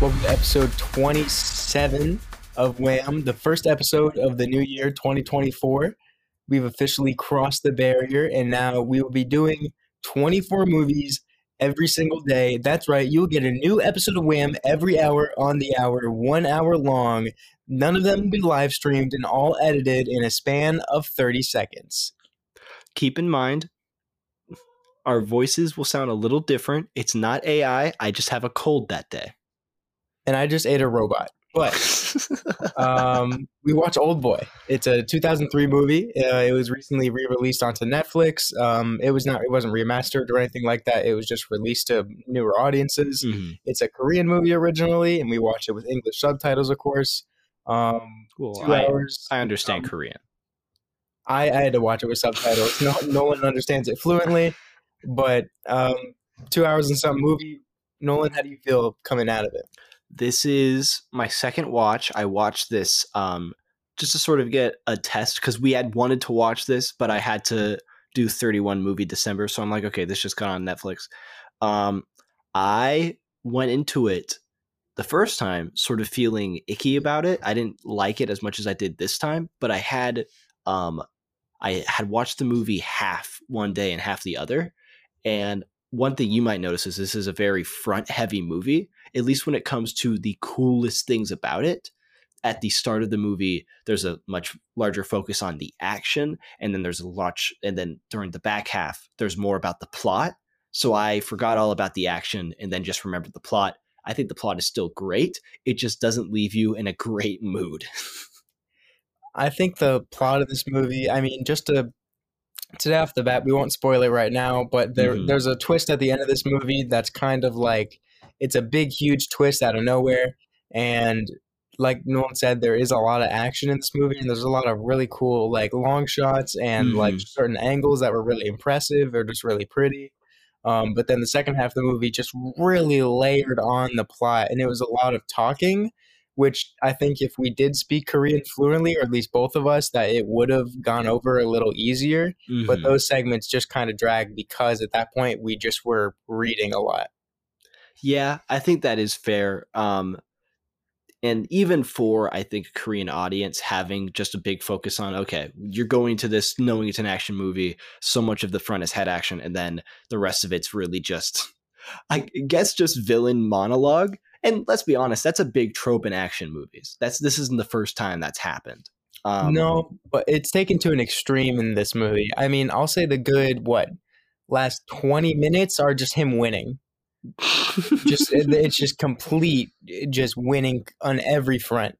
Welcome to episode 27 of WAM, the first episode of the new year 2024. We've officially crossed the barrier, and now we will be doing 24 movies every single day. That's right, you'll get a new episode of WAM every hour on the hour, one hour long. None of them will be live streamed and all edited in a span of 30 seconds. Keep in mind, our voices will sound a little different. It's not AI. I just have a cold that day. And I just ate a robot. But um, we watch Oldboy. It's a 2003 movie. Uh, it was recently re-released onto Netflix. Um, it was not. It wasn't remastered or anything like that. It was just released to newer audiences. Mhm. It's a Korean movie originally, and we watch it with English subtitles, of course. Um, two I, hours. I understand Um, Korean. I, I had to watch it with subtitles. No, no one understands it fluently, but um, two hours and some movie. Nolan, how do you feel coming out of it? This is my second watch. I watched this um, just to sort of get a test because we had wanted to watch this, but I had to do 31 movie December. So I'm like, okay, this just got on Netflix. Um, I went into it the first time sort of feeling icky about it. I didn't like it as much as I did this time, but I had um, I had watched the movie half one day and half the other. And one thing you might notice is this is a very front heavy movie, at least when it comes to the coolest things about it. At the start of the movie, there's a much larger focus on the action, and then there's a lot, and then during the back half, there's more about the plot. So I forgot all about the action and then just remembered the plot. I think the plot is still great. It just doesn't leave you in a great mood. I think the plot of this movie, I mean, just to today off the bat, we won't spoil it right now, but there Mhm. there's a twist at the end of this movie that's kind of like it's a big, huge twist out of nowhere. And like Nolan said, there is a lot of action in this movie, and there's a lot of really cool like long shots and like Mhm. certain angles that were really impressive or just really pretty. Um, but then the second half of the movie just really layered on the plot, and it was a lot of talking which I think if we did speak Korean fluently, or at least both of us, that it would have gone over a little easier. But Mhm. those segments just kind of dragged because at that point we just were reading a lot. Yeah, I think that is fair. Um, and even for I think Korean audience having just a big focus on okay, you're going to this knowing it's an action movie. So much of the front is head action, and then the rest of it's really just, I guess, just villain monologue. And let's be honest, that's a big trope in action movies. That's this isn't the first time that's happened. Um, no, but it's taken to an extreme in this movie. I mean, I'll say the good what last twenty minutes are just him winning. Just it's just complete, just winning on every front.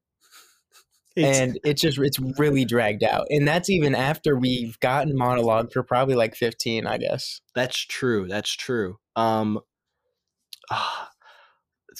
it's- and it's just it's really dragged out and that's even after we've gotten monologue for probably like 15 i guess That's true. That's true. Um, ah,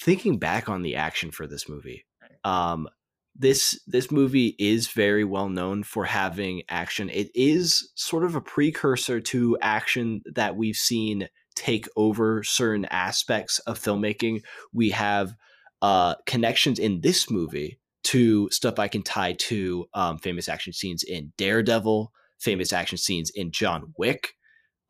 thinking back on the action for this movie, um, this this movie is very well known for having action. It is sort of a precursor to action that we've seen take over certain aspects of filmmaking. We have uh, connections in this movie to stuff I can tie to um, famous action scenes in Daredevil, famous action scenes in John Wick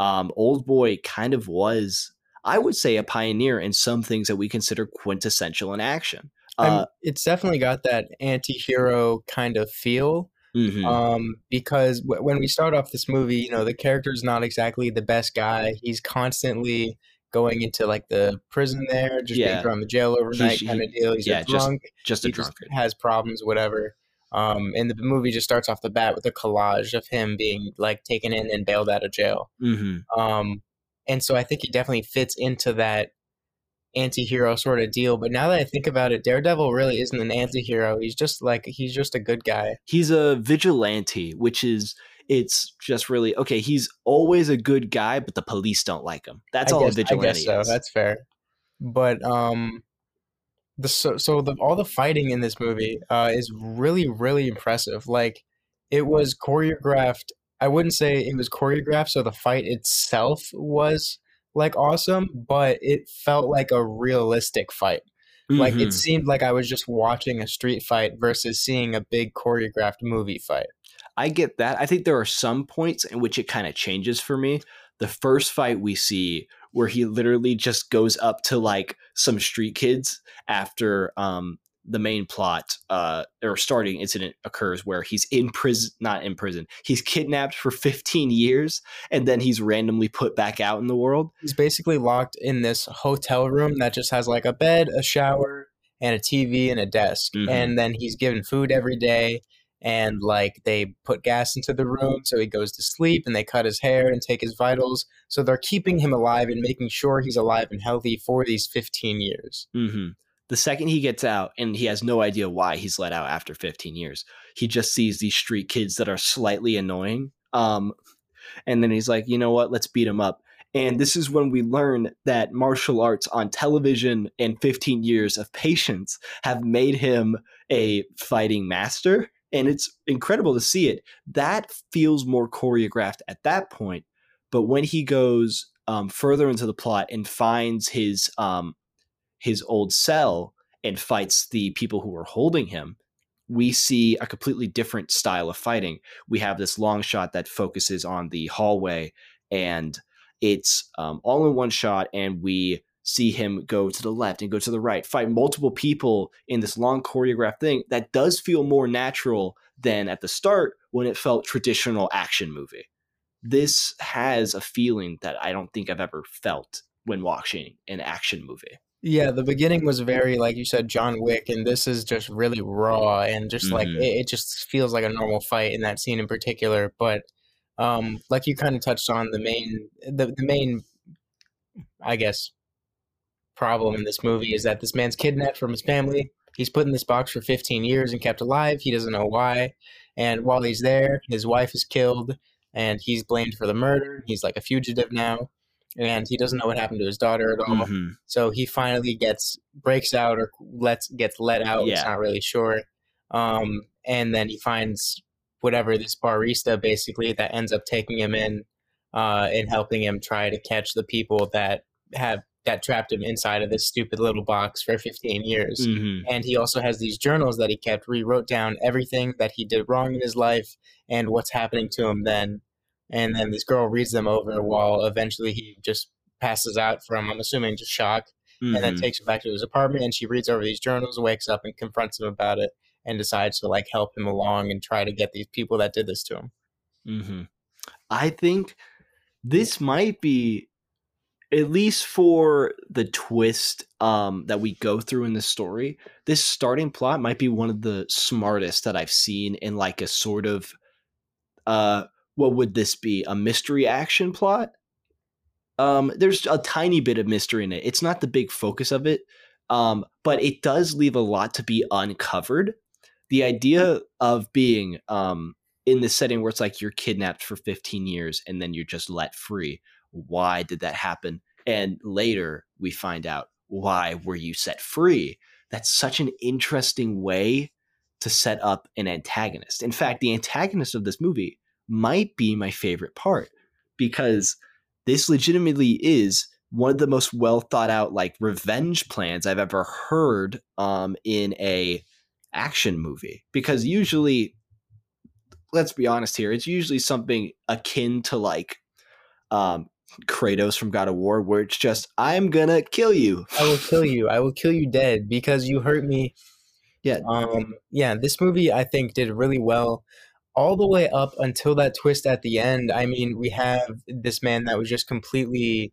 um, Oldboy kind of was, I would say, a pioneer in some things that we consider quintessential in action. Uh, it's definitely got that anti-hero kind of feel mhm. um, because w- when we start off this movie you know the character is not exactly the best guy. He's constantly going into like the prison there just Yeah. being thrown in the jail overnight He- kind of deal. He's yeah, a drunk. just a he just has problems whatever. Um, and the movie just starts off the bat with a collage of him being like taken in and bailed out of jail. Hmm Um, and so I think he definitely fits into that anti-hero sort of deal. But now that I think about it, Daredevil really isn't an anti-hero. He's just like he's just a good guy. He's a vigilante, which is it's just really okay. He's always a good guy, but the police don't like him. That's I all guess, a vigilante I guess so. is. That's fair. But um, the so, so the all the fighting in this movie uh is really really impressive. Like it was choreographed. I wouldn't say it was choreographed, so the fight itself was like awesome, but it felt like a realistic fight. Like Mhm. it seemed like I was just watching a street fight versus seeing a big choreographed movie fight. I get that. I think there are some points in which it kind of changes for me. the first fight we see where he literally just goes up to like some street kids after um the main plot uh or starting incident occurs where he's in prison not in prison he's kidnapped for 15 years and then he's randomly put back out in the world He's basically locked in this hotel room that just has like a bed, a shower, and a TV and a desk. Mhm. And then he's given food every day. And like they put gas into the room so he goes to sleep and they cut his hair and take his vitals. So they're keeping him alive and making sure he's alive and healthy for these 15 years. hmm The second he gets out, and he has no idea why he's let out after 15 years, he just sees these street kids that are slightly annoying. Um, and then he's like, you know what? Let's beat them up. And this is when we learn that martial arts on television and 15 years of patience have made him a fighting master. And it's incredible to see it. That feels more choreographed at that point. But when he goes um, further into the plot and finds his um, his old cell and fights the people who are holding him, we see a completely different style of fighting. We have this long shot that focuses on the hallway, and it's um, all in one shot, and we see him go to the left and go to the right, fight multiple people in this long choreographed thing that does feel more natural than at the start when it felt traditional action movie. This has a feeling that I don't think I've ever felt when watching an action movie. Yeah, the beginning was very, like you said, John Wick, and this is just really raw and just like Mhm. it, it just feels like a normal fight in that scene in particular. But um, like you kind of touched on the main, the, the main, I guess, problem in this movie is that this man's kidnapped from his family. He's put in this box for 15 years and kept alive. He doesn't know why. And while he's there, his wife is killed and he's blamed for the murder. He's like a fugitive now. And he doesn't know what happened to his daughter at all. Mhm. So he finally gets breaks out or lets gets let out. It's Yeah. not really sure. Um, and then he finds whatever this barista basically that ends up taking him in uh, and helping him try to catch the people that have that trapped him inside of this stupid little box for 15 years. Mhm. And he also has these journals that he kept rewrote down everything that he did wrong in his life and what's happening to him then. And then this girl reads them over while eventually he just passes out from, I'm assuming, just shock and then Mhm. takes her back to his apartment. And she reads over these journals wakes up and confronts him about it and decides to like help him along and try to get these people that did this to him. Hmm I think this might be, at least for the twist um, that we go through in the story, this starting plot might be one of the smartest that I've seen in like a sort of, uh, what would this be? A mystery action plot? Um, there's a tiny bit of mystery in it. It's not the big focus of it, um, but it does leave a lot to be uncovered. The idea of being um, in this setting where it's like you're kidnapped for 15 years and then you're just let free. Why did that happen? And later we find out why were you set free? That's such an interesting way to set up an antagonist. In fact, the antagonist of this movie might be my favorite part because this legitimately is one of the most well thought out like revenge plans I've ever heard um, in a action movie because usually let's be honest here it's usually something akin to like um Kratos from God of War where it's just I'm gonna kill you. i will kill you i will kill you dead because you hurt me Yeah. um yeah this movie i think did really well all the way up until that twist at the end i mean we have this man that was just completely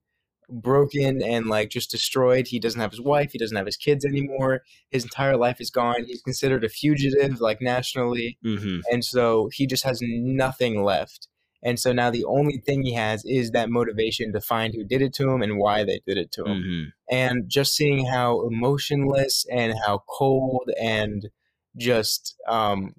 broken and like just destroyed. He doesn't have his wife he doesn't have his kids anymore. His entire life is gone. He's considered a fugitive like nationally. Mm-hmm. and so he just has nothing left. And so now the only thing he has is that motivation to find who did it to him and why they did it to him. Mm-hmm. and just seeing how emotionless and how cold and just um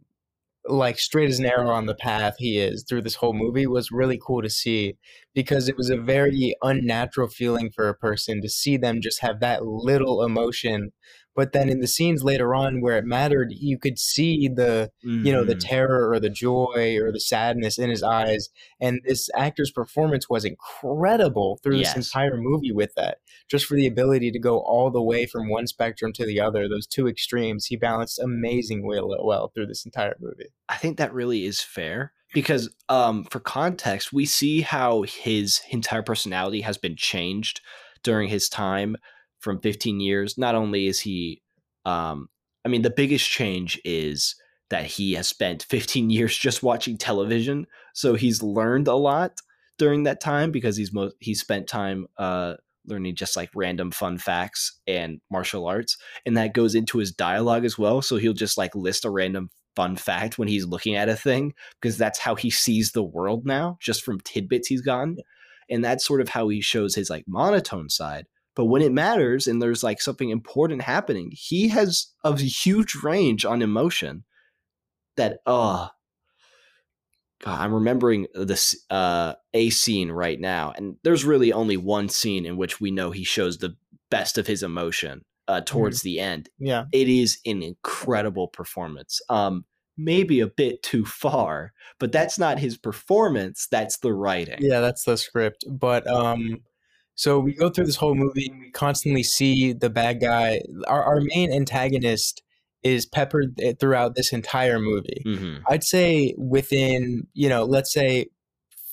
like straight as an arrow on the path he is through this whole movie was really cool to see because it was a very unnatural feeling for a person to see them just have that little emotion but then in the scenes later on where it mattered you could see the you know the Mhm. terror or the joy or the sadness in his eyes and this actor's performance was incredible through this entire movie with that. Just for the ability to go all the way from one spectrum to the other those two extremes he balanced amazingly well, well through this entire movie. I think that really is fair because um for context we see how his entire personality has been changed during his time from 15 years not only is he um i mean the biggest change is that he has spent 15 years just watching television. So he's learned a lot during that time because he's mo- he spent time uh learning just like random fun facts and martial arts and that goes into his dialogue as well. So he'll just like list a random fun fact when he's looking at a thing because that's how he sees the world now just from tidbits he's gotten. And that's sort of how he shows his like monotone side but when it matters and there's like something important happening he has a huge range on emotion that uh God, I'm remembering this uh, a scene right now, and there's really only one scene in which we know he shows the best of his emotion uh, towards the end. Yeah. It is an incredible performance. Um, maybe a bit too far, but that's not his performance. That's the writing. Yeah, that's the script. But um so we go through this whole movie and we constantly see the bad guy. Our our main antagonist is peppered throughout this entire movie. hmm I'd say within, you know, let's say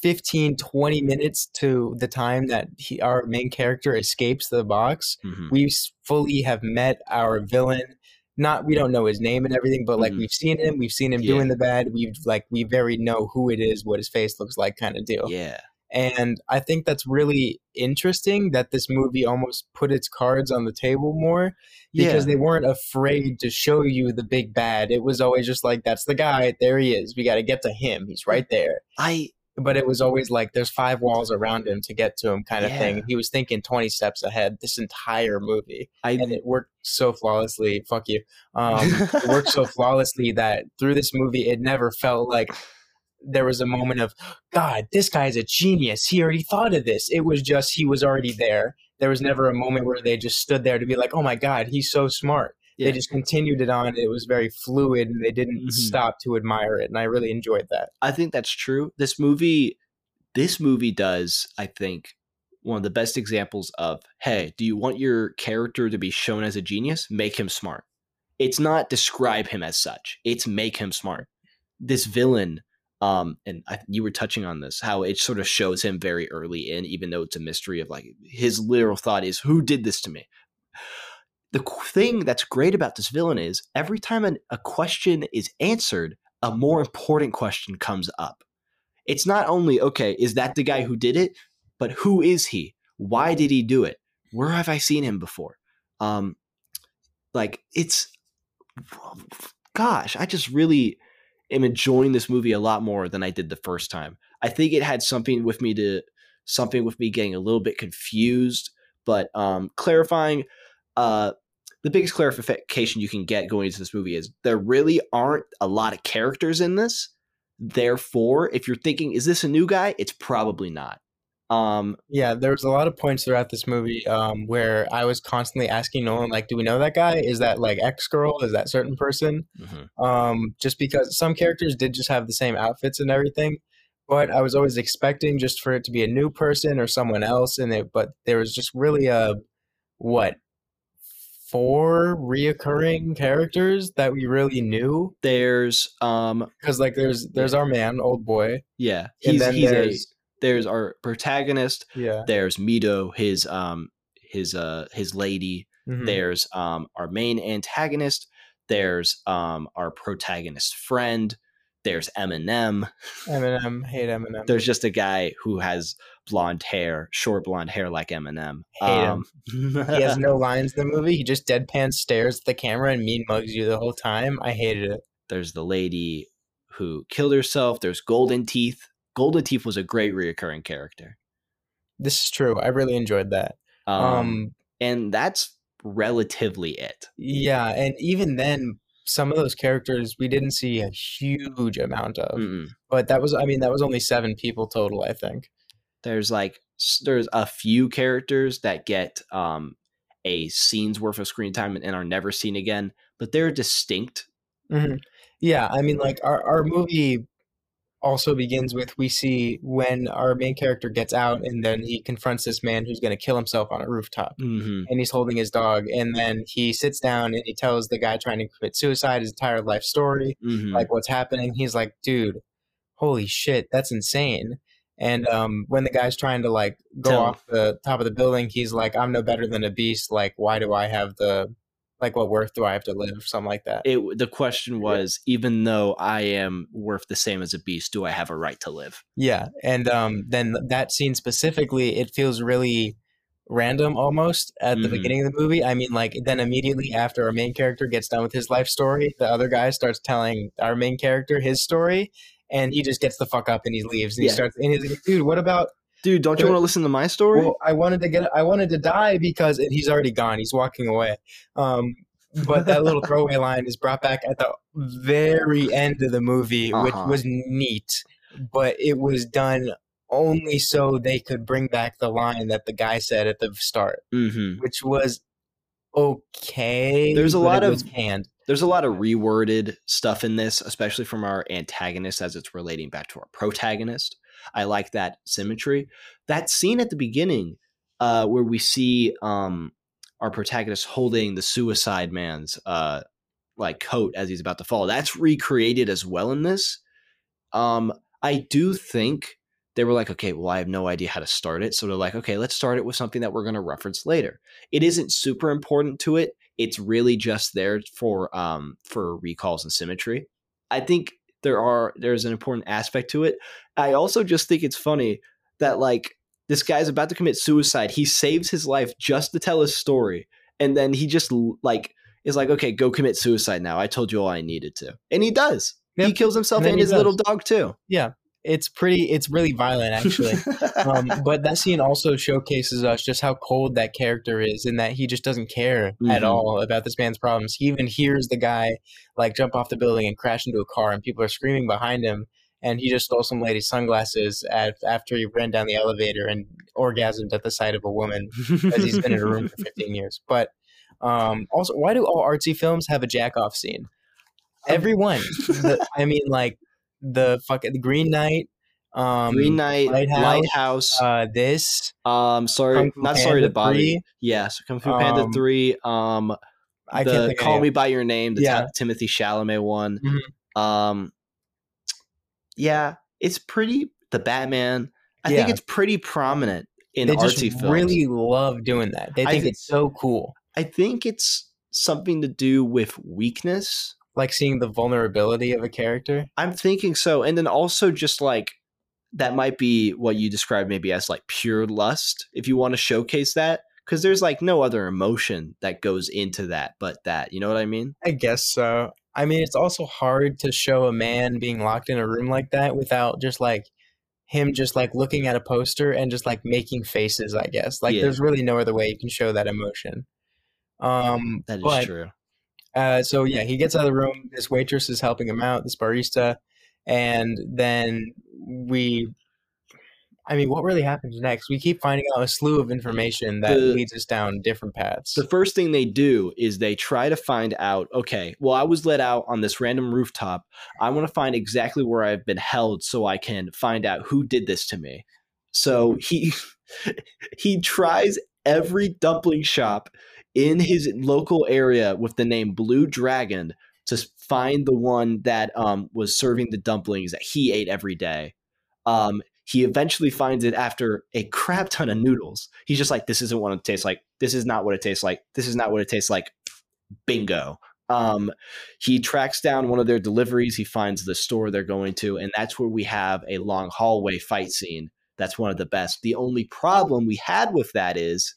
15 20 minutes to the time that he, our main character escapes the box, hmm we fully have met our villain. Not we don't know his name and everything, but like Mhm. we've seen him, we've seen him Yeah. doing the bad. We've like we very know who it is, what his face looks like, kind of deal. Yeah. And I think that's really interesting that this movie almost put its cards on the table more because yeah. they weren't afraid to show you the big bad. It was always just like, that's the guy, there he is. We got to get to him. He's right there. I But it was always like, there's five walls around him to get to him, kind of thing. He was thinking 20 steps ahead this entire movie. I And it worked so flawlessly. Fuck you. Um, it worked so flawlessly that through this movie, it never felt like there was a moment of, God, this guy's a genius. He already thought of this. It was just, he was already there. There was never a moment where they just stood there to be like, oh my God, he's so smart. Yeah. They just continued it on. It was very fluid and they didn't Mhm. stop to admire it. And I really enjoyed that. I think that's true. This movie, this movie does, I think, one of the best examples of, hey, do you want your character to be shown as a genius? Make him smart. It's not describe him as such. It's make him smart. This villain, um, and I, you were touching on this, how it sort of shows him very early in, even though it's a mystery of like his literal thought is, who did this to me? The thing that's great about this villain is every time an, a question is answered, a more important question comes up. It's not only, okay, is that the guy who did it, but who is he? Why did he do it? Where have I seen him before? Um, like it's, gosh, I just really am enjoying this movie a lot more than I did the first time. I think it had something with me to something with me getting a little bit confused, but um, clarifying. Uh, the biggest clarification you can get going into this movie is there really aren't a lot of characters in this. Therefore, if you're thinking, is this a new guy? It's probably not. Um, Yeah, there was a lot of points throughout this movie um, where I was constantly asking Nolan, like, do we know that guy? Is that like X girl? Is that certain person? um, just because some characters did just have the same outfits and everything. But I was always expecting just for it to be a new person or someone else, and it. But there was just really a what four reoccurring characters that we really knew there's um, because like there's there's our man, old boy, yeah, and he's then he's a there's our protagonist. yeah, There's Mido, his um his uh his lady. mhm, There's um our main antagonist. There's um our protagonist friend. There's Eminem. Eminem, hate Eminem, There's just a guy who has blonde hair, short blonde hair like Eminem. Hate him. him. he has no lines in the movie. He just deadpan stares at the camera and mean mugs you the whole time. I hated it. There's the lady who killed herself. There's Golden Teeth. Golden Teeth was a great reoccurring character. This is true. I really enjoyed that. Um, um and that's relatively it. Yeah, and even then, some of those characters we didn't see a huge amount of. Mm-mm. But that was, I mean, that was only seven people total, I think. There's like there's a few characters that get um a scene's worth of screen time and, are never seen again, but they're distinct. Mhm. Yeah, I mean, like our our movie also begins with we see when our main character gets out and then he confronts this man who's going to kill himself on a rooftop. hmm And he's holding his dog, and then he sits down and he tells the guy trying to commit suicide his entire life story. hmm like what's happening. He's like, dude, holy shit, that's insane. And um, when the guy's trying to like go Tell- off the top of the building, he's like, "I'm no better than a beast. Like, why do I have the, like, what worth do I have to live? Something like that." It the question was, even though I am worth the same as a beast, do I have a right to live? Yeah, and um, then that scene specifically, it feels really random almost at the Mhm. beginning of the movie. I mean, like then immediately after our main character gets done with his life story, the other guy starts telling our main character his story, and he just gets the fuck up and he leaves. And he starts and he's like, "Dude, what about? Dude, don't you want to listen to my story? Well, I wanted to get, I wanted to die because and he's already gone. He's walking away." Um, but that little throwaway line is brought back at the very end of the movie, which Uh-huh. was neat, but it was done only so they could bring back the line that the guy said at the start, hmm which was okay. There's a lot of- canned. There's a lot of reworded stuff in this, especially from our antagonist as it's relating back to our protagonist. I like that symmetry. That scene at the beginning, uh, where we see um, our protagonist holding the suicide man's uh, like coat as he's about to fall, that's recreated as well in this. Um, I do think they were like, okay, well, I have no idea how to start it. So they're like, okay, let's start it with something that we're going to reference later. It isn't super important to it. It's really just there for um for recalls and symmetry. I think there are there's an important aspect to it. I also just think it's funny that like this guy's about to commit suicide. He saves his life just to tell his story, and then he just like is like, okay, go commit suicide now. I told you all I needed to, and he does. He kills himself And and his little dog too. It's pretty. It's really violent, actually. um, but that scene also showcases us just how cold that character is and that he just doesn't care at Mhm. all about this man's problems he even hears the guy like jump off the building and crash into a car and people are screaming behind him and he just stole some lady's sunglasses at, after he ran down the elevator and orgasmed at the sight of a woman because he's been in a room for 15 years but um, also why do all artsy films have a jack off scene everyone the, i mean like the fucking the green knight um Green Knight, Lighthouse, Lighthouse. uh this um, sorry, not sorry to Panda bother. 3. you. Yes, Kung Fu Panda Um, three. Um, i the can't Call Me by Your Name, the Yeah. Ti- Timothée Chalamet one. Mhm. Um, yeah, it's pretty. The Batman. I think it's pretty prominent in they artsy just films. really love doing that they I think thi- it's so cool I think it's something to do with weakness. Like seeing the vulnerability of a character I'm thinking so, and then also just like that might be what you describe maybe as like pure lust, if you want to showcase that, because there's like no other emotion that goes into that but that. You know what I mean? i guess so i mean it's also hard to show a man being locked in a room like that without just like him just like looking at a poster and just like making faces i guess like Yeah. there's really no other way you can show that emotion um That is but true. Uh, so yeah, he gets out of the room. This waitress is helping him out, this barista, and then we. I mean, what really happens next? We keep finding out a slew of information that The- leads us down different paths. The first thing they do is they try to find out, okay, well, I was let out on this random rooftop. I want to find exactly where I've been held so I can find out who did this to me. So he he tries every dumpling shop in his local area with the name Blue Dragon to find the one that um, was serving the dumplings that he ate every day. Um, he eventually finds it after a crap ton of noodles. He's just like, this isn't what it tastes like. This is not what it tastes like. This is not what it tastes like. Bingo. Um, he tracks down one of their deliveries. He finds the store they're going to, and that's where we have a long hallway fight scene. That's one of the best. The only problem we had with that is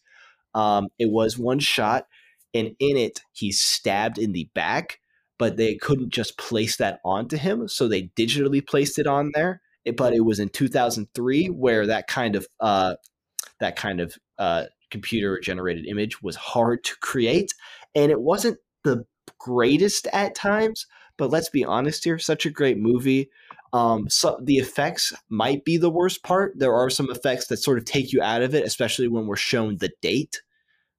um, it was one shot, and in it, he's stabbed in the back, but they couldn't just place that onto him. So they digitally placed it on there. It- but it was in 2003 where that kind of uh, that kind of uh, computer generated image was hard to create, and it wasn't the greatest at times. But let's be honest here, such a great movie. Um, so the effects might be the worst part. There are some effects that sort of take you out of it, especially when we're shown the date.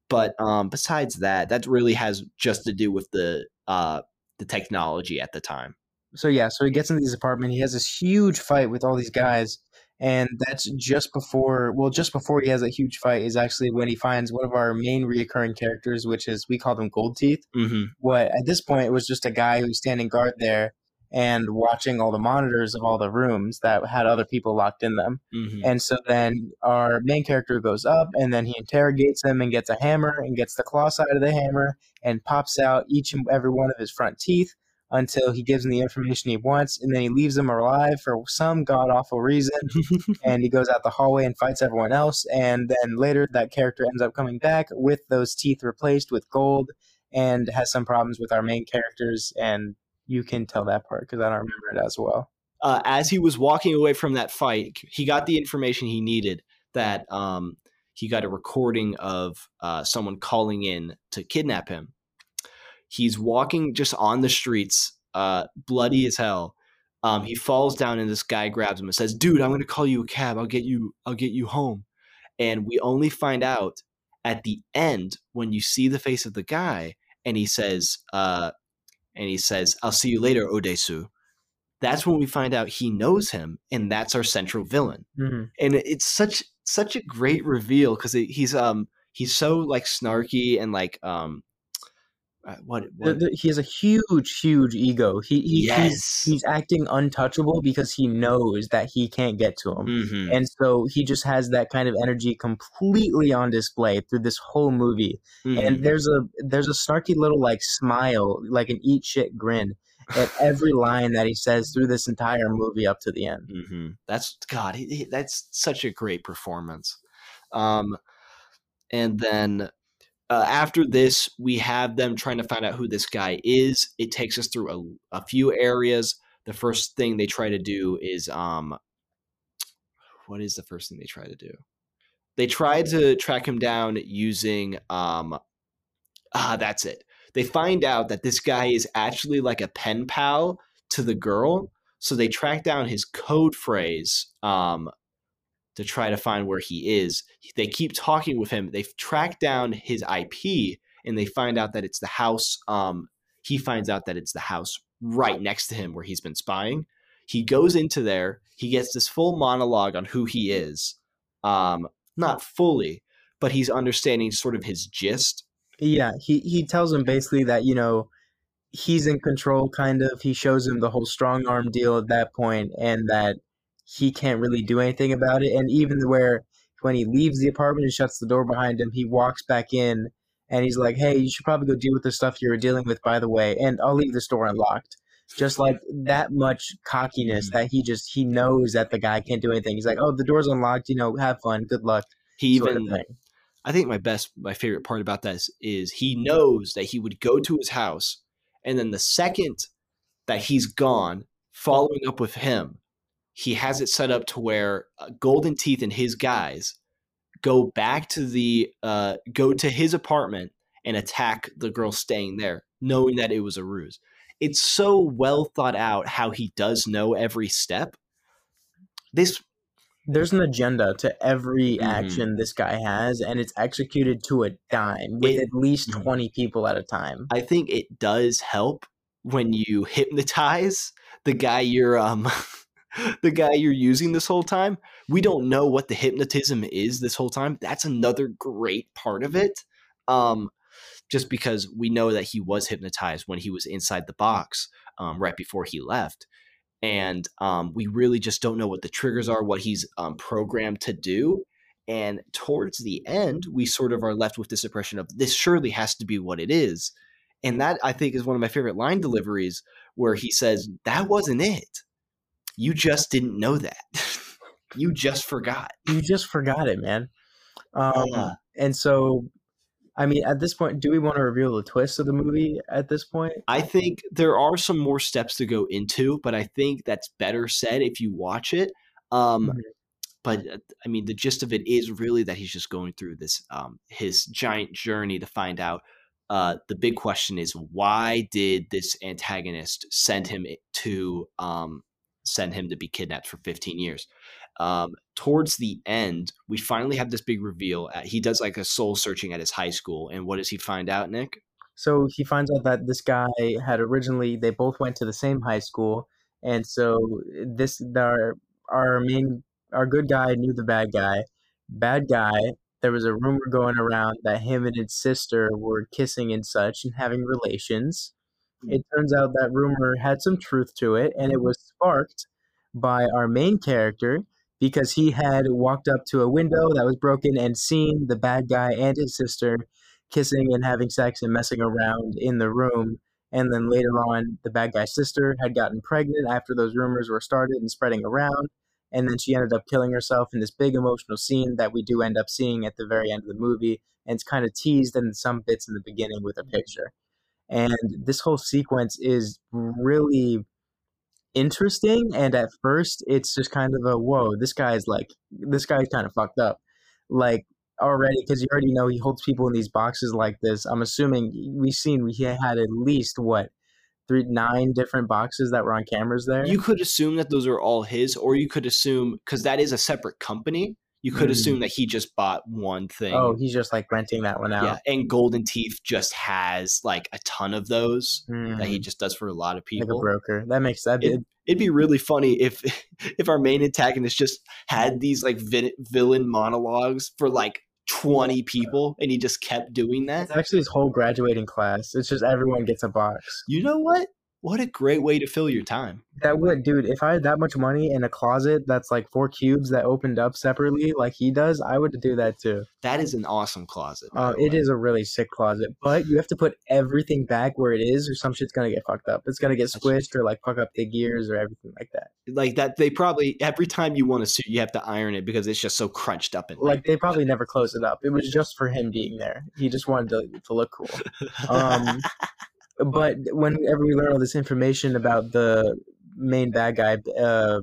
But um, besides that, that really has just to do with the uh, the technology at the time. so yeah, so he gets into this apartment. He has this huge fight with all these guys, and that's just before. Well, just before he has a huge fight is actually when he finds one of our main reoccurring characters, which is we call them Gold Teeth. Mm-hmm. what at this point it was just a guy who's standing guard there and watching all the monitors of all the rooms that had other people locked in them. Mhm. And so then our main character goes up and then he interrogates them and gets a hammer and gets the claw side of the hammer and pops out each and every one of his front teeth until he gives him the information he wants and then he leaves them alive for some god awful reason and he goes out the hallway and fights everyone else and then later that character ends up coming back with those teeth replaced with gold and has some problems with our main characters and you can tell that part because I don't remember it as well. uh, as he was walking away from that fight, he got the information he needed. That um, he got a recording of uh, someone calling in to kidnap him. He's walking just on the streets, uh, bloody as hell. Um, he falls down, and this guy grabs him and says, "Dude, I'm going to call you a cab. I'll get you. I'll get you home." And we only find out at the end when you see the face of the guy, and he says, uh, "And he says, I'll see you later, Odesu." that's when we find out he knows him and that's our central villain Mm-hmm. and it's such such a great reveal because he's um he's so like snarky and like um uh, what, what he has a huge, huge ego. He, he Yes. he's, he's acting untouchable because he knows that he can't get to him. Mhm. And so he just has that kind of energy completely on display through this whole movie. Mhm. And there's a there's a snarky little like smile, like an eat shit grin at every line that he says through this entire movie up to the end. hmm That's God. He, he- that's such a great performance. Um, and then uh, after this, we have them trying to find out who this guy is. It takes us through a, a few areas. The first thing they try to do is um, what is the first thing they try to do? They try to track him down using um, ah, that's it. They find out that this guy is actually like a pen pal to the girl so they track down his code phrase um, to try to find where he is. They keep talking with him. They've tracked down his IP and they find out that it's the house. Um, he finds out that it's the house right next to him where he's been spying. He goes into there. He gets this full monologue on who he is. Um, not fully, but he's understanding sort of his gist. Yeah, he he tells him basically that you know he's in control, kind of. He shows him the whole strong arm deal at that point, and that he can't really do anything about it. And even where when he leaves the apartment and shuts the door behind him, he walks back in and he's like, "Hey, you should probably go deal with the stuff you were dealing with, by the way, and I'll leave this door unlocked." Just like that much cockiness mm-hmm. that he just he knows that the guy can't do anything. He's like, "Oh, the door's unlocked. You know, have fun. Good luck." He sort of even. I think my best, my favorite part about this is he knows that he would go to his house, and then the second that he's gone, following up with him, he has it set up to where uh, Golden Teeth and his guys go back to the, uh, go to his apartment and attack the girl staying there, knowing that it was a ruse. It's so well thought out how he does know every step. This there's an agenda to every Mhm. action this guy has, and it's executed to a dime with It- at least Mhm. 20 people at a time. I think it does help when you hypnotize the guy you're um the guy you're using this whole time. We don't know what the hypnotism is this whole time. That's another great part of it. Um just because we know that he was hypnotized when he was inside the box um, right before he left. And um, we really just don't know what the triggers are, what he's um, programmed to do. And towards the end, we sort of are left with this impression of this surely has to be what it is. And that I think is one of my favorite line deliveries where he says, That wasn't it. You just didn't know that. you just forgot. You just forgot it, man. Um, Yeah. And so, I mean, at this point, do we want to reveal the twist of the movie at this point? I think there are some more steps to go into, but I think that's better said if you watch it. Um, Mhm. But uh, I mean, the gist of it is really that he's just going through this um, his giant journey to find out. Uh, the big question is why did this antagonist send him to um, send him to be kidnapped for 15 years? Um, towards the end, we finally have this big reveal. At, he does like a soul searching at his high school, and what does he find out, Nick? So he finds out that this guy had originally, they both went to the same high school. And so this, our, our main, our good guy knew the bad guy. Bad guy, there was a rumor going around that him and his sister were kissing and such and having relations. It turns out that rumor had some truth to it, and it was sparked by our main character because he had walked up to a window that was broken and seen the bad guy and his sister kissing and having sex and messing around in the room. And then later on, the bad guy's sister had gotten pregnant after those rumors were started and spreading around. And then she ended up killing herself in this big emotional scene that we do end up seeing at the very end of the movie. And it's kind of teased in some bits in the beginning with a picture. And this whole sequence is really interesting. And at first, it's just kind of a whoa, this guy's like, this guy's kind of fucked up. Like, already, because you already know he holds people in these boxes like this. I'm assuming we've seen he had at least what three nine different boxes that were on cameras there. You could assume that those are all his, or you could assume because that is a separate company. You could mm. assume that he just bought one thing. Oh, he's just like renting that one out. Yeah, and Golden Teeth just has like a ton of those mm. that he mm. just does for a lot of people. Like a broker. That makes sense. It, it'd be really funny if if our main antagonist just had these like vi- villain monologues for like 20 people and he just kept doing that. It's actually his whole graduating class. It's just everyone gets a box. You know what? What a great way to fill your time. That would, dude. If I had that much money in a closet that's like four cubes that opened up separately, like he does, I would do that too. That is an awesome closet. Uh, it is a really sick closet, but you have to put everything back where it is, or some shit's gonna get fucked up. It's gonna get squished or like fuck up the gears or everything like that. Like that, they probably every time you want a suit, you have to iron it because it's just so crunched up. And like they probably never close it up. It was just for him being there. He just wanted to, to look cool. Um, but whenever we learn all this information about the main bad guy, uh,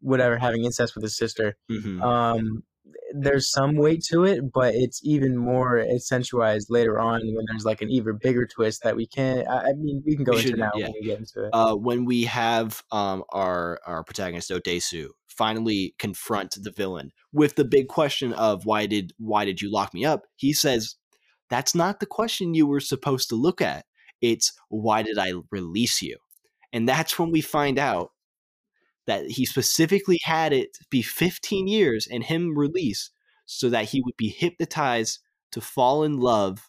whatever, having incest with his sister, mm-hmm. um, there's some weight to it, but it's even more accentuated later on when there's like an even bigger twist that we can't. I mean, we can go we into now yeah. when we get into it. Uh, when we have um, our our protagonist Odesu finally confront the villain with the big question of why did why did you lock me up? He says, "That's not the question you were supposed to look at. It's why did I release you? And that's when we find out that he specifically had it be 15 years and him release so that he would be hypnotized to fall in love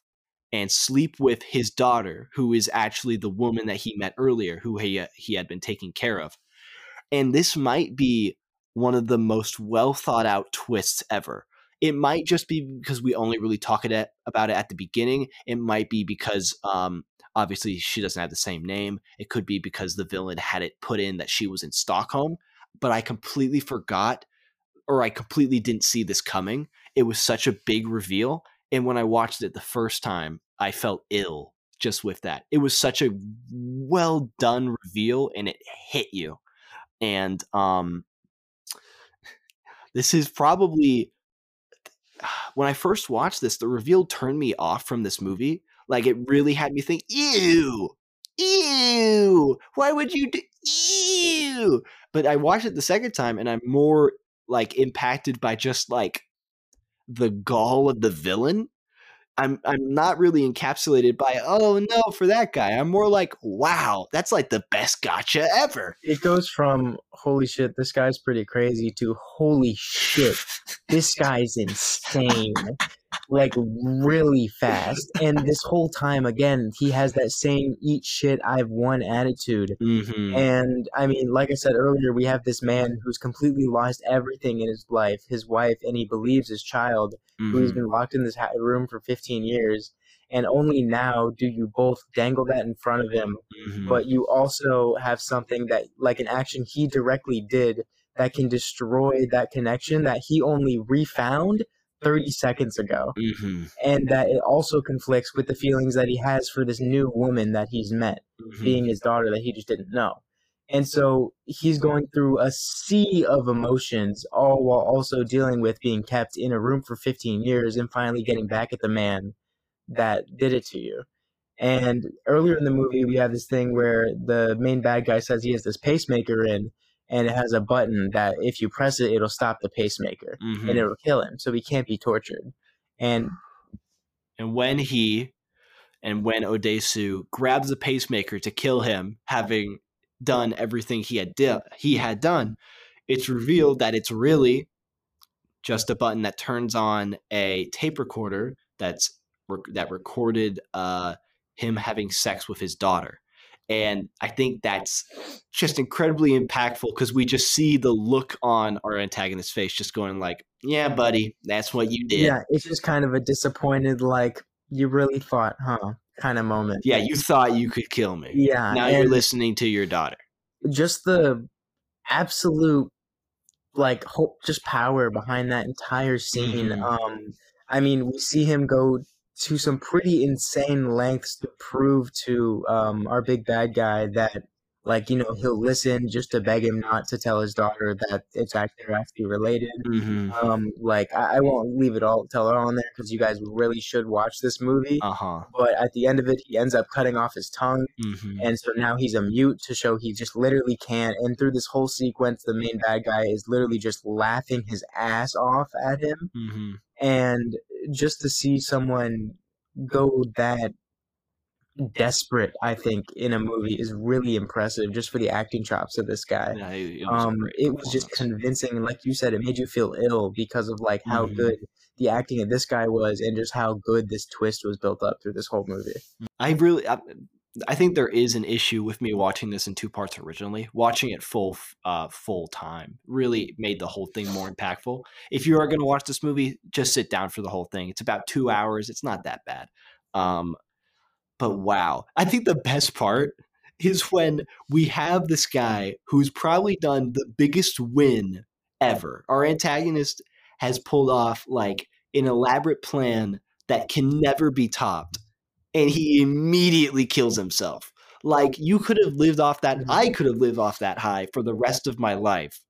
and sleep with his daughter, who is actually the woman that he met earlier, who he, uh, he had been taking care of. And this might be one of the most well thought out twists ever. It might just be because we only really talk it at, about it at the beginning. It might be because um, Obviously, she doesn't have the same name. It could be because the villain had it put in that she was in Stockholm, but I completely forgot or I completely didn't see this coming. It was such a big reveal. And when I watched it the first time, I felt ill just with that. It was such a well done reveal and it hit you. And um this is probably when I first watched this, the reveal turned me off from this movie like it really had me think, ew, ew, why would you do ew? But I watched it the second time and I'm more like impacted by just like the gall of the villain. I'm I'm not really encapsulated by oh no for that guy. I'm more like wow, that's like the best gotcha ever. It goes from holy shit, this guy's pretty crazy to holy shit, this guy's insane like really fast. And this whole time, again, he has that same eat shit, I've won attitude. Mm-hmm. And I mean, like I said earlier, we have this man who's completely lost everything in his life his wife, and he believes his child, mm-hmm. who's been locked in this room for 15 years. And only now do you both dangle that in front of him, mm-hmm. but you also have something that, like an action he directly did, that can destroy that connection that he only refound 30 seconds ago. Mm-hmm. And that it also conflicts with the feelings that he has for this new woman that he's met, mm-hmm. being his daughter that he just didn't know. And so he's going through a sea of emotions, all while also dealing with being kept in a room for 15 years and finally getting back at the man that did it to you. And earlier in the movie, we have this thing where the main bad guy says he has this pacemaker in, and it has a button that if you press it, it'll stop the pacemaker mm-hmm. and it'll kill him. So he can't be tortured. And and when he and when Odesu grabs the pacemaker to kill him, having done everything he had di- he had done, it's revealed that it's really just a button that turns on a tape recorder that's that recorded uh, him having sex with his daughter. And I think that's just incredibly impactful because we just see the look on our antagonist's face, just going like, "Yeah, buddy, that's what you did." Yeah, it's just kind of a disappointed, like you really thought, huh? Kind of moment. Yeah, you thought you could kill me. Yeah. Now you're listening to your daughter. just the absolute like hope just power behind that entire scene. Mhm. Um I mean, we see him go to some pretty insane lengths to prove to um our big bad guy that like, you know, he'll listen just to beg him not to tell his daughter that it's actually actually related. Mm-hmm. Um, like I, I won't leave it all tell it all in there because you guys really should watch this movie. Uh huh. But at the end of it, he ends up cutting off his tongue, Mm-hmm. and so now he's a mute to show he just literally can't. And through this whole sequence, the main bad guy is literally just laughing his ass off at him, Mm-hmm. and just to see someone go that desperate, I think, in a movie is really impressive. Just for the acting chops of this guy Yeah, it, was um it was just convincing and like you said it made you feel ill because of like how Mhm. good the acting of this guy was and just how good this twist was built up through this whole movie I really, I, I think there is an issue with me watching this in two parts originally. Watching it full, uh, full time really made the whole thing more impactful. If you are going to watch this movie, just sit down for the whole thing. It's about two hours. It's not that bad. Um, but wow, I think the best part is when we have this guy who's probably done the biggest win ever. Our antagonist has pulled off like an elaborate plan that can never be topped and he immediately kills himself. Like you could have lived off that, mm-hmm. I could have lived off that high for the rest of my life.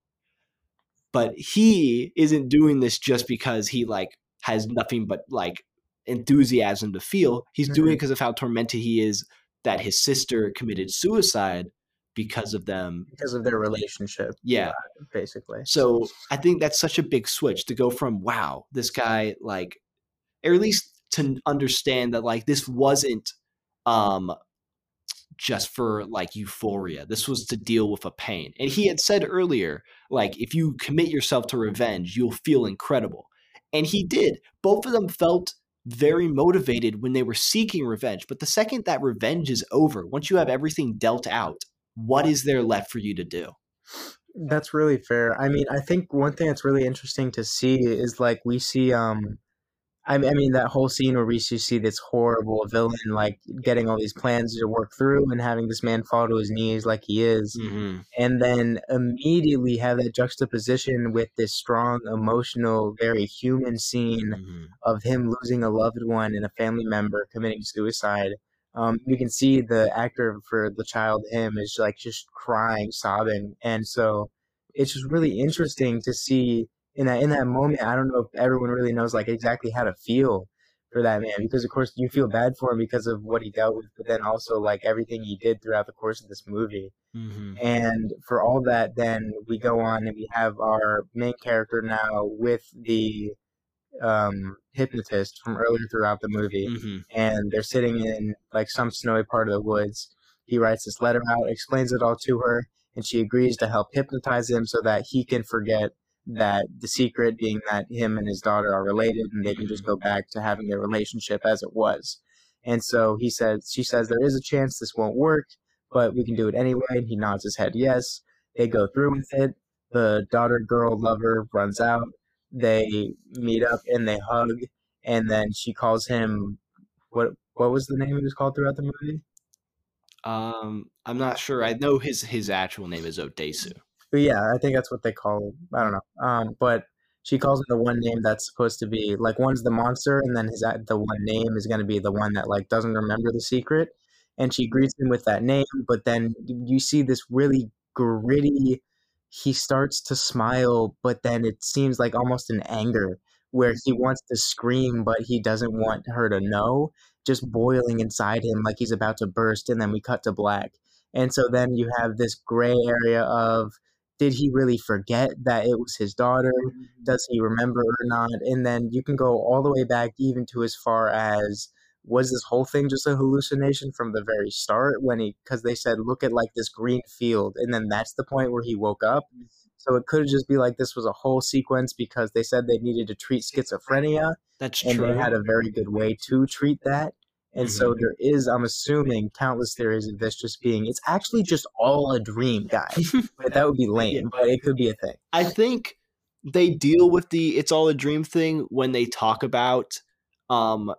But he isn't doing this just because he like has nothing but like enthusiasm to feel. He's doing mm-hmm. it because of how tormented he is that his sister committed suicide because of them. because of their relationship Yeah. basically So I think that's such a big switch to go from wow, this guy like, or at least to understand that like this wasn't um just for like euphoria. This was to deal with a pain. And he had said earlier, like if you commit yourself to revenge, you'll feel incredible. And he did. Both of them felt very motivated when they were seeking revenge. But the second that revenge is over, once you have everything dealt out, what is there left for you to do? that's really fair i mean i think one thing that's really interesting to see is like we see um I mean, I mean that whole scene where we see see this horrible villain like getting all these plans to work through and having this man fall to his knees like he is Mm-hmm. and then immediately have that juxtaposition with this strong emotional very human scene Mm-hmm. of him losing a loved one and a family member committing suicide um, you can see the actor for the child him is like just crying sobbing and so it's just really interesting to see in that in that moment i don't know if everyone really knows like exactly how to feel for that man because of course you feel bad for him because of what he dealt with but then also like everything he did throughout the course of this movie Mm-hmm. and for all that, then we go on and we have our main character now with the um, hypnotist from earlier throughout the movie. Mm-hmm. And they're sitting in like some snowy part of the woods. He writes this letter out, explains it all to her, and she agrees to help hypnotize him so that he can forget that the secret being that him and his daughter are related and they can just go back to having their relationship as it was. And so he says, she says, there is a chance this won't work, but we can do it anyway. And he nods his head yes. They go through with it. The daughter, girl, lover runs out. They meet up and they hug. And then she calls him, what what was the name he was called throughout the movie? Um, I'm not sure. I know his his actual name is Odesu. But yeah, I think that's what they call. I don't know. Um, but she calls him the one name that's supposed to be like one's the monster, and then his the one name is going to be the one that like doesn't remember the secret. And she greets him with that name, but then you see this really gritty. He starts to smile, but then it seems like almost an anger where he wants to scream, but he doesn't want her to know. Just boiling inside him, like he's about to burst. And then we cut to black. And so then you have this gray area of did he really forget that it was his daughter? Mm-hmm. Does he remember or not? And then you can go all the way back even to as far as was this whole thing just a hallucination from the very start when he because they said look at like this green field and then that's the point where he woke up mm-hmm. so it could just be like this was a whole sequence because they said they needed to treat schizophrenia That's true and true. they had a very good way to treat that And so Mhm. there is, I'm assuming, countless theories of this just being it's actually just all a dream, guys. but that would be lame, but it could be a thing. I think they deal with the it's all a dream thing when they talk about um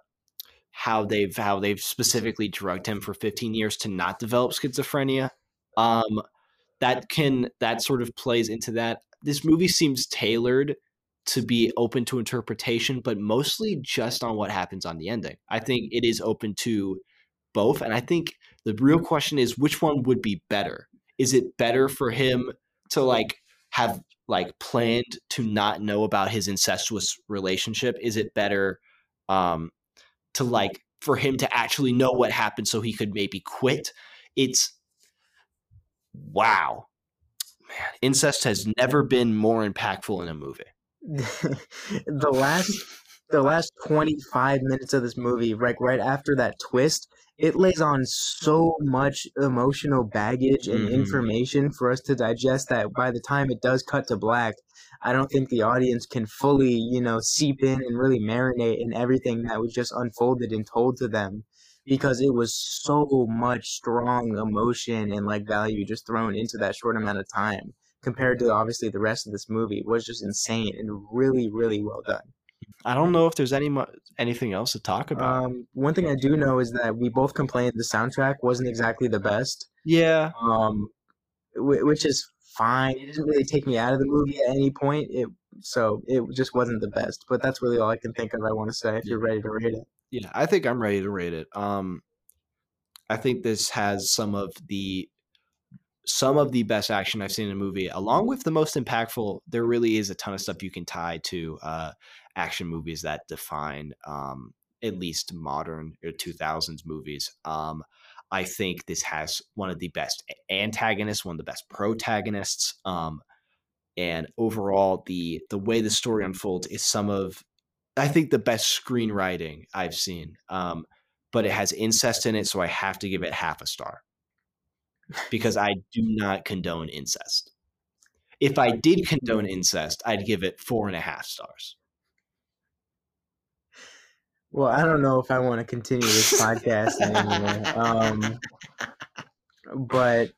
how they've how they've specifically drugged him for 15 years to not develop schizophrenia. Um that can that sort of plays into that. This movie seems tailored to be open to interpretation, but mostly just on what happens on the ending. I think it is open to both. And I think the real question is which one would be better? Is it better for him to like have like planned to not know about his incestuous relationship? Is it better um to like for him to actually know what happened so he could maybe quit? It's wow. Man, incest has never been more impactful in a movie. the last the last 25 minutes of this movie like right after that twist it lays on so much emotional baggage and Mhm. information for us to digest that by the time it does cut to black i don't think the audience can fully you know seep in and really marinate in everything that was just unfolded and told to them because it was so much strong emotion and like value just thrown into that short amount of time compared to obviously the rest of this movie was just insane and really really well done I don't know if there's any mu- anything else to talk about. um, one thing i do know is that we both complained the soundtrack wasn't exactly the best yeah, um, whi- which is fine it didn't really take me out of the movie at any point it so it just wasn't the best but that's really all i can think of i want to say if you're ready to rate it yeah. I think I'm ready to rate it. Um, I think this has some of the some of the best action I've seen in a movie, along with the most impactful. There really is a ton of stuff you can tie to uh, action movies that define um, at least modern or 2000s movies. Um, I think this has one of the best antagonists, one of the best protagonists. Um, and overall, the the way the story unfolds is some of, I think, the best screenwriting I've seen. Um, but it has incest in it, so I have to give it half a star because I do not condone incest. If I did condone incest, I'd give it four and a half stars. well i don't know if i want to continue this podcast anymore um, but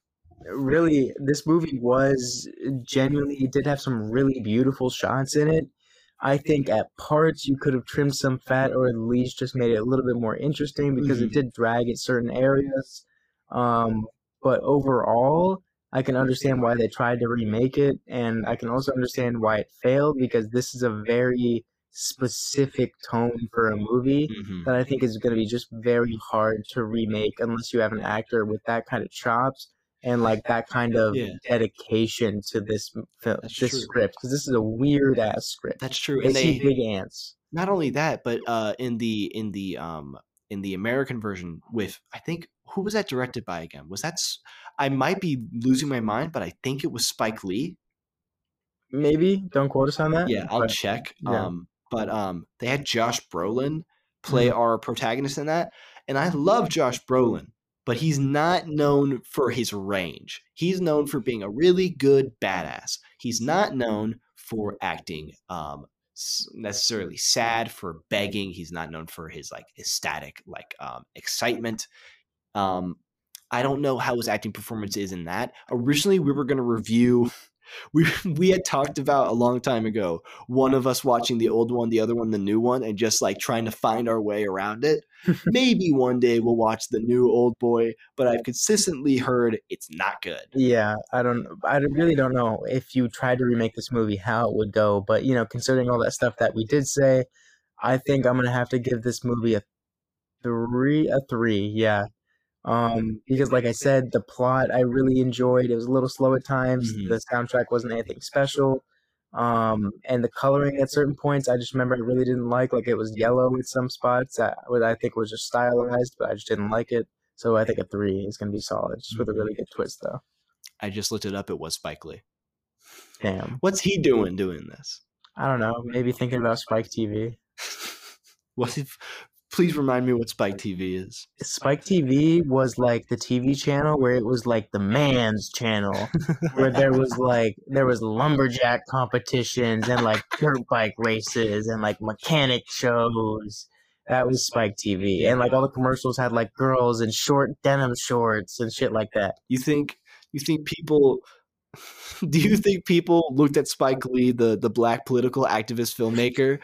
really this movie was genuinely it did have some really beautiful shots in it i think at parts you could have trimmed some fat or at least just made it a little bit more interesting because it did drag at certain areas um, but overall i can understand why they tried to remake it and i can also understand why it failed because this is a very specific tone for a movie Mhm. that I think is going to be just very hard to remake unless you have an actor with that kind of chops and like that kind of Yeah. dedication to this film, That's this true. script because this is a weird ass script. That's true. They And see they big ants. not only that, but uh, in the in the um in the American version with I think who was that directed by again? Was that I might be losing my mind, but I think it was Spike Lee. Maybe don't quote us on that. Yeah, I'll but- check. yeah. Um, but um, they had Josh Brolin play our protagonist in that, and I love Josh Brolin, but he's not known for his range. He's known for being a really good badass. He's not known for acting um necessarily sad for begging. He's not known for his like ecstatic like um excitement. Um, I don't know how his acting performance is in that. Originally, we were going to review. We we had talked about a long time ago. One of us watching the old one, the other one the new one, and just like trying to find our way around it. Maybe one day we'll watch the new Oldboy, but I've consistently heard it's not good. Yeah, I don't. Mm. I really don't know if you tried to remake this movie how it would go, but you know, considering all that stuff that we did say, I think I'm gonna have to give this movie a three. A three, yeah. Um, because like I said, the plot I really enjoyed. It was a little slow at times. Mhm. The soundtrack wasn't anything special. Um, and the coloring at certain points, I just remember I really didn't like. Like it was yellow at some spots. That what I think was just stylized, but I just didn't like it. So I think a three is gonna be solid, just with a really good twist, though. I just looked it up. It was Spike Lee. Damn. What's he doing doing this? I don't know. Maybe thinking about Spike TV. What if? Please remind me what Spike TV is. Spike TV was like the TV channel where it was like the man's channel, where there was like there was lumberjack competitions and like dirt bike races and like mechanic shows That was Spike TV, and like all the commercials had like girls in short denim shorts and shit like that. You think you think people do you think people looked at Spike Lee, the the black political activist filmmaker,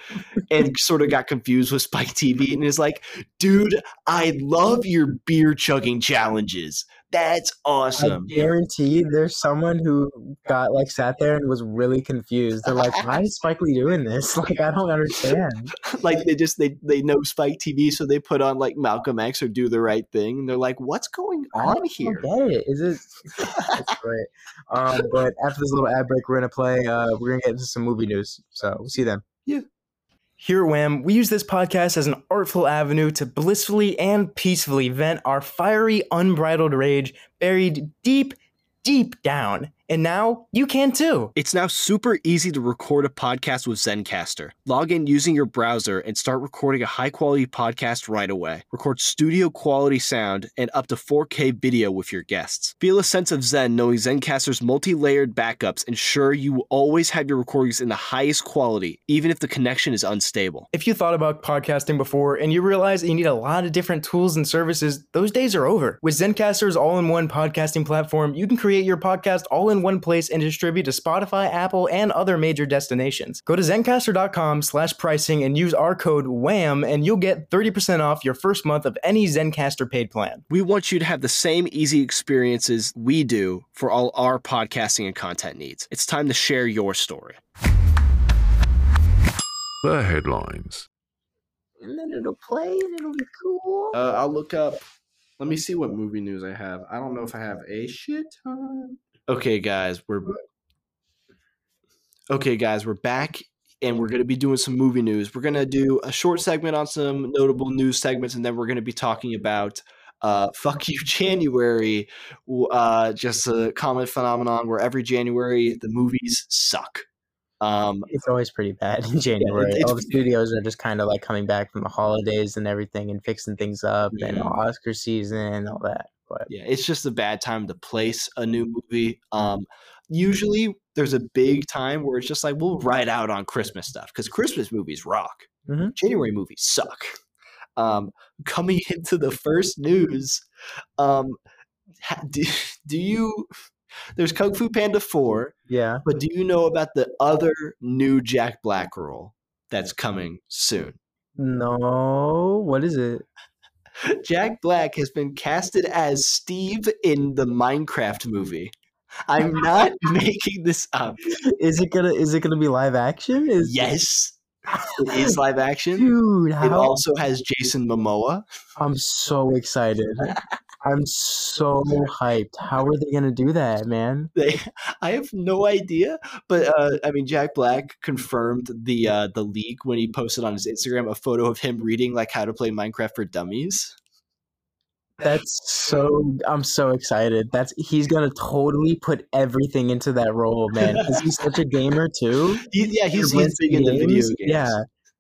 and sort of got confused with Spike TV and is like, dude, I love your beer chugging challenges. That's awesome. I guarantee there's someone who got like sat there and was really confused. They're like, why is Spike Lee doing this? Like, I don't understand. like they just they they know Spike TV, so they put on like Malcolm X or Do the Right Thing, and they're like, what's going on here? Get it? Is it? That's great. Um, but after this little ad break, we're gonna play. Uh, we're gonna get into some movie news. So we'll see you then. Yeah. Here at WAM, we use this podcast as an artful avenue to blissfully and peacefully vent our fiery, unbridled rage buried deep, deep down and now you can too. It's now super easy to record a podcast with Zencastr. Log in using your browser and start recording a high quality podcast right away. Record studio quality sound and up to 4K video with your guests. Feel a sense of Zen knowing Zencastr's multi layered backups ensure you always have your recordings in the highest quality, even if the connection is unstable. If you thought about podcasting before and you realize you need a lot of different tools and services, those days are over. With Zencastr's all in one podcasting platform, you can create your podcast all in one place and distribute to Spotify, Apple, and other major destinations. Go to zencastr.com slash pricing and use our code WAM and you'll get 30% off your first month of any Zencastr paid plan. We want you to have the same easy experiences we do for all our podcasting and content needs. It's time to share your story. The headlines. And then it'll play and it'll be cool. Uh, I'll look up. Let me see what movie news I have. I don't know if I have a shit ton. Okay, guys, we're okay, guys, we're back, and we're gonna be doing some movie news. We're gonna do a short segment on some notable news segments, and then we're gonna be talking about uh, "Fuck You January," uh, just a common phenomenon where every January the movies suck. Um, it's always pretty bad in January. Yeah, All the studios are just kind of like coming back from the holidays and everything and fixing things up yeah. and Oscar season and all that. But yeah, it's just a bad time to place a new movie. Um, usually there's a big time where it's just like we'll ride out on Christmas stuff because Christmas movies rock. Mm-hmm. January movies suck. Um, coming into the first news, um, do, do you? There's Kung Fu Panda four. Yeah, but do you know about the other new Jack Black role that's coming soon? No, what is it? Jack Black has been casted as Steve in the Minecraft movie. I'm not making this up. Is it gonna is it gonna be live action? Is yes. It is live action. Dude, how? it also has Jason Momoa. I'm so excited. I'm so hyped. How are they gonna do that, man? They, I have no idea. But uh, I mean, Jack Black confirmed the uh, the leak when he posted on his Instagram a photo of him reading like how to play Minecraft for Dummies. That's so. I'm so excited. That's he's gonna totally put everything into that role, man. Because he's such a gamer too. He, yeah, he's, he's big into video games. Yeah.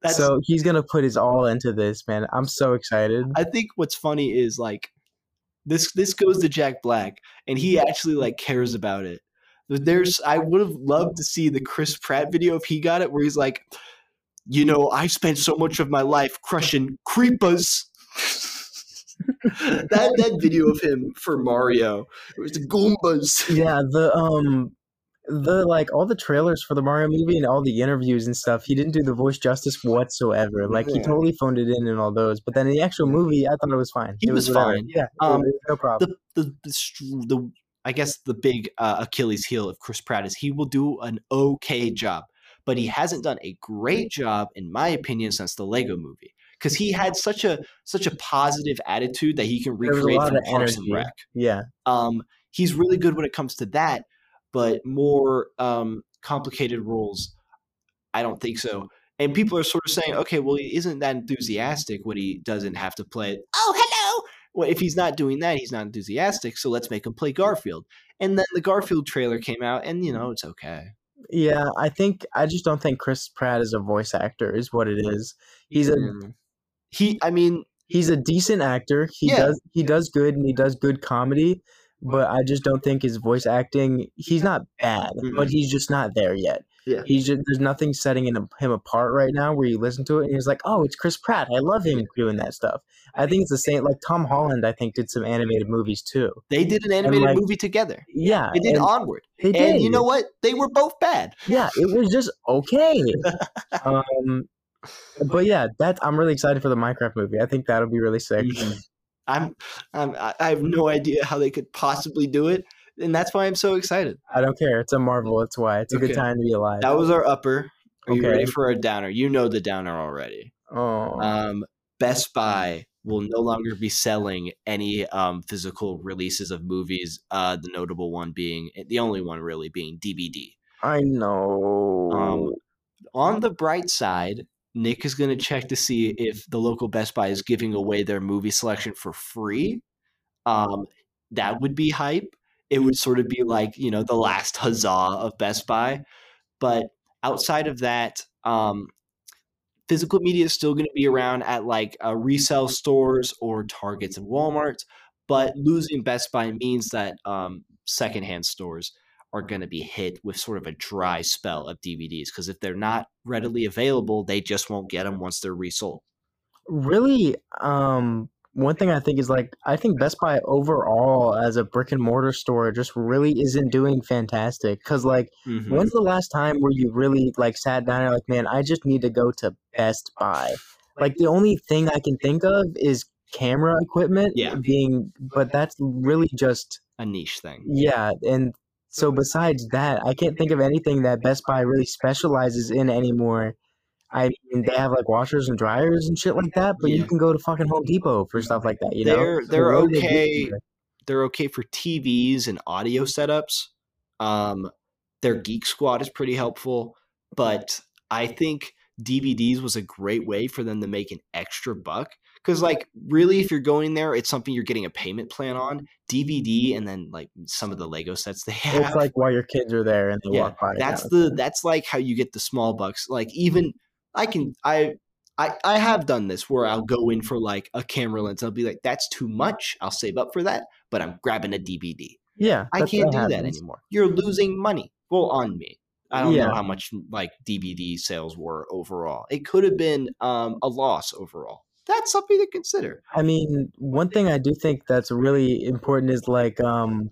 That's, so he's gonna put his all into this, man. I'm so excited. I think what's funny is like this this goes to Jack Black, and he actually like cares about it. There's I would have loved to see the Chris Pratt video if he got it, where he's like, you know, I spent so much of my life crushing creepers. that that video of him for Mario, it was the Goombas. Yeah, the um the like all the trailers for the Mario movie and all the interviews and stuff, he didn't do the voice justice whatsoever. Like yeah. he totally phoned it in and all those. But then in the actual movie, I thought it was fine. He it was, was fine. Yeah, um, no problem. The, the the, the I guess the big uh, Achilles heel of Chris Pratt is he will do an okay job, but he hasn't done a great job, in my opinion, since the Lego movie. Because he had such a such a positive attitude that he can recreate from Parks and Rec. Yeah. Um, he's really good when it comes to that but more um, complicated roles, I don't think so. And people are sort of saying, okay, well, he isn't that enthusiastic when he doesn't have to play it. Oh, hello. Well, if he's not doing that, he's not enthusiastic. So let's make him play Garfield. And then the Garfield trailer came out, and you know, it's okay. Yeah, I think I just don't think Chris Pratt is a voice actor, is what it is. He's a mm. He. I mean, he's a decent actor. He yeah. does he does good and he does good comedy but I just don't think his voice acting. He's not bad, mm-hmm. but he's just not there yet. Yeah. He's just there's nothing setting him, him apart right now. Where you listen to it and he's like, "Oh, it's Chris Pratt. I love him doing that stuff." I think it's the same. Like Tom Holland, I think did some animated movies too. They did an animated like- movie together. Yeah, They did Onward. they And you know what? They were both bad. yeah, it was just okay. um, but yeah, that I'm really excited for the Minecraft movie. I think that'll be really sick. Mhm. I'm, I'm I have no idea how they could possibly do it, and that's why I'm so excited. I don't care. It's a Marvel. That's why. It's a Okay. good time to be alive. That was our upper. Are you Okay. ready for a downer? You know the downer already. oh, Um, Best Buy will no longer be selling any um, physical releases of movies. Uh, the notable one being the only one really being DVD. I know. Um, on the bright side, Nick is going to check to see if the local Best Buy is giving away their movie selection for free. Um, that would be hype. It would sort of be like, you know, the last huzzah of Best Buy. But outside of that, um, physical media is still going to be around at like uh, resale stores or Targets and Walmarts. But losing Best Buy means that um, secondhand stores are going to be hit with sort of a dry spell of DVDs because if they're not readily available, they just won't get them once they're resold. really um one thing i think is like i think best buy overall as a brick and mortar store just really isn't doing fantastic because like Mhm. when's the last time where you really like sat down and like man i just need to go to best buy like the only thing i can think of is camera equipment Yeah. being but that's really just A niche thing. yeah and so besides that i can't think of anything that best buy really specializes in anymore i mean they have like washers and dryers and shit like that but Yeah. you can go to fucking home depot for stuff like that you know They're- So they're what do they okay. They're okay for TVs and audio setups. Um, their Geek Squad is pretty helpful, but I think DVDs was a great way for them to make an extra buck. Because, like, really, if you're going there, it's something you're getting a payment plan on. DVD and then like some of the Lego sets they have. it's like while your kids are there and they yeah, walk by that's the that's like how you get the small bucks. Like even I can I I I have done this where I'll go in for like a camera lens. I'll be like, that's too much. I'll save up for that, but I'm grabbing a DVD. yeah I can't do that anymore. You're losing money. Well, on me. I don't Yeah. know how much like DVD sales were overall. It could have been um, a loss overall. That's something to consider. I mean, one thing I do think that's really important is like, um,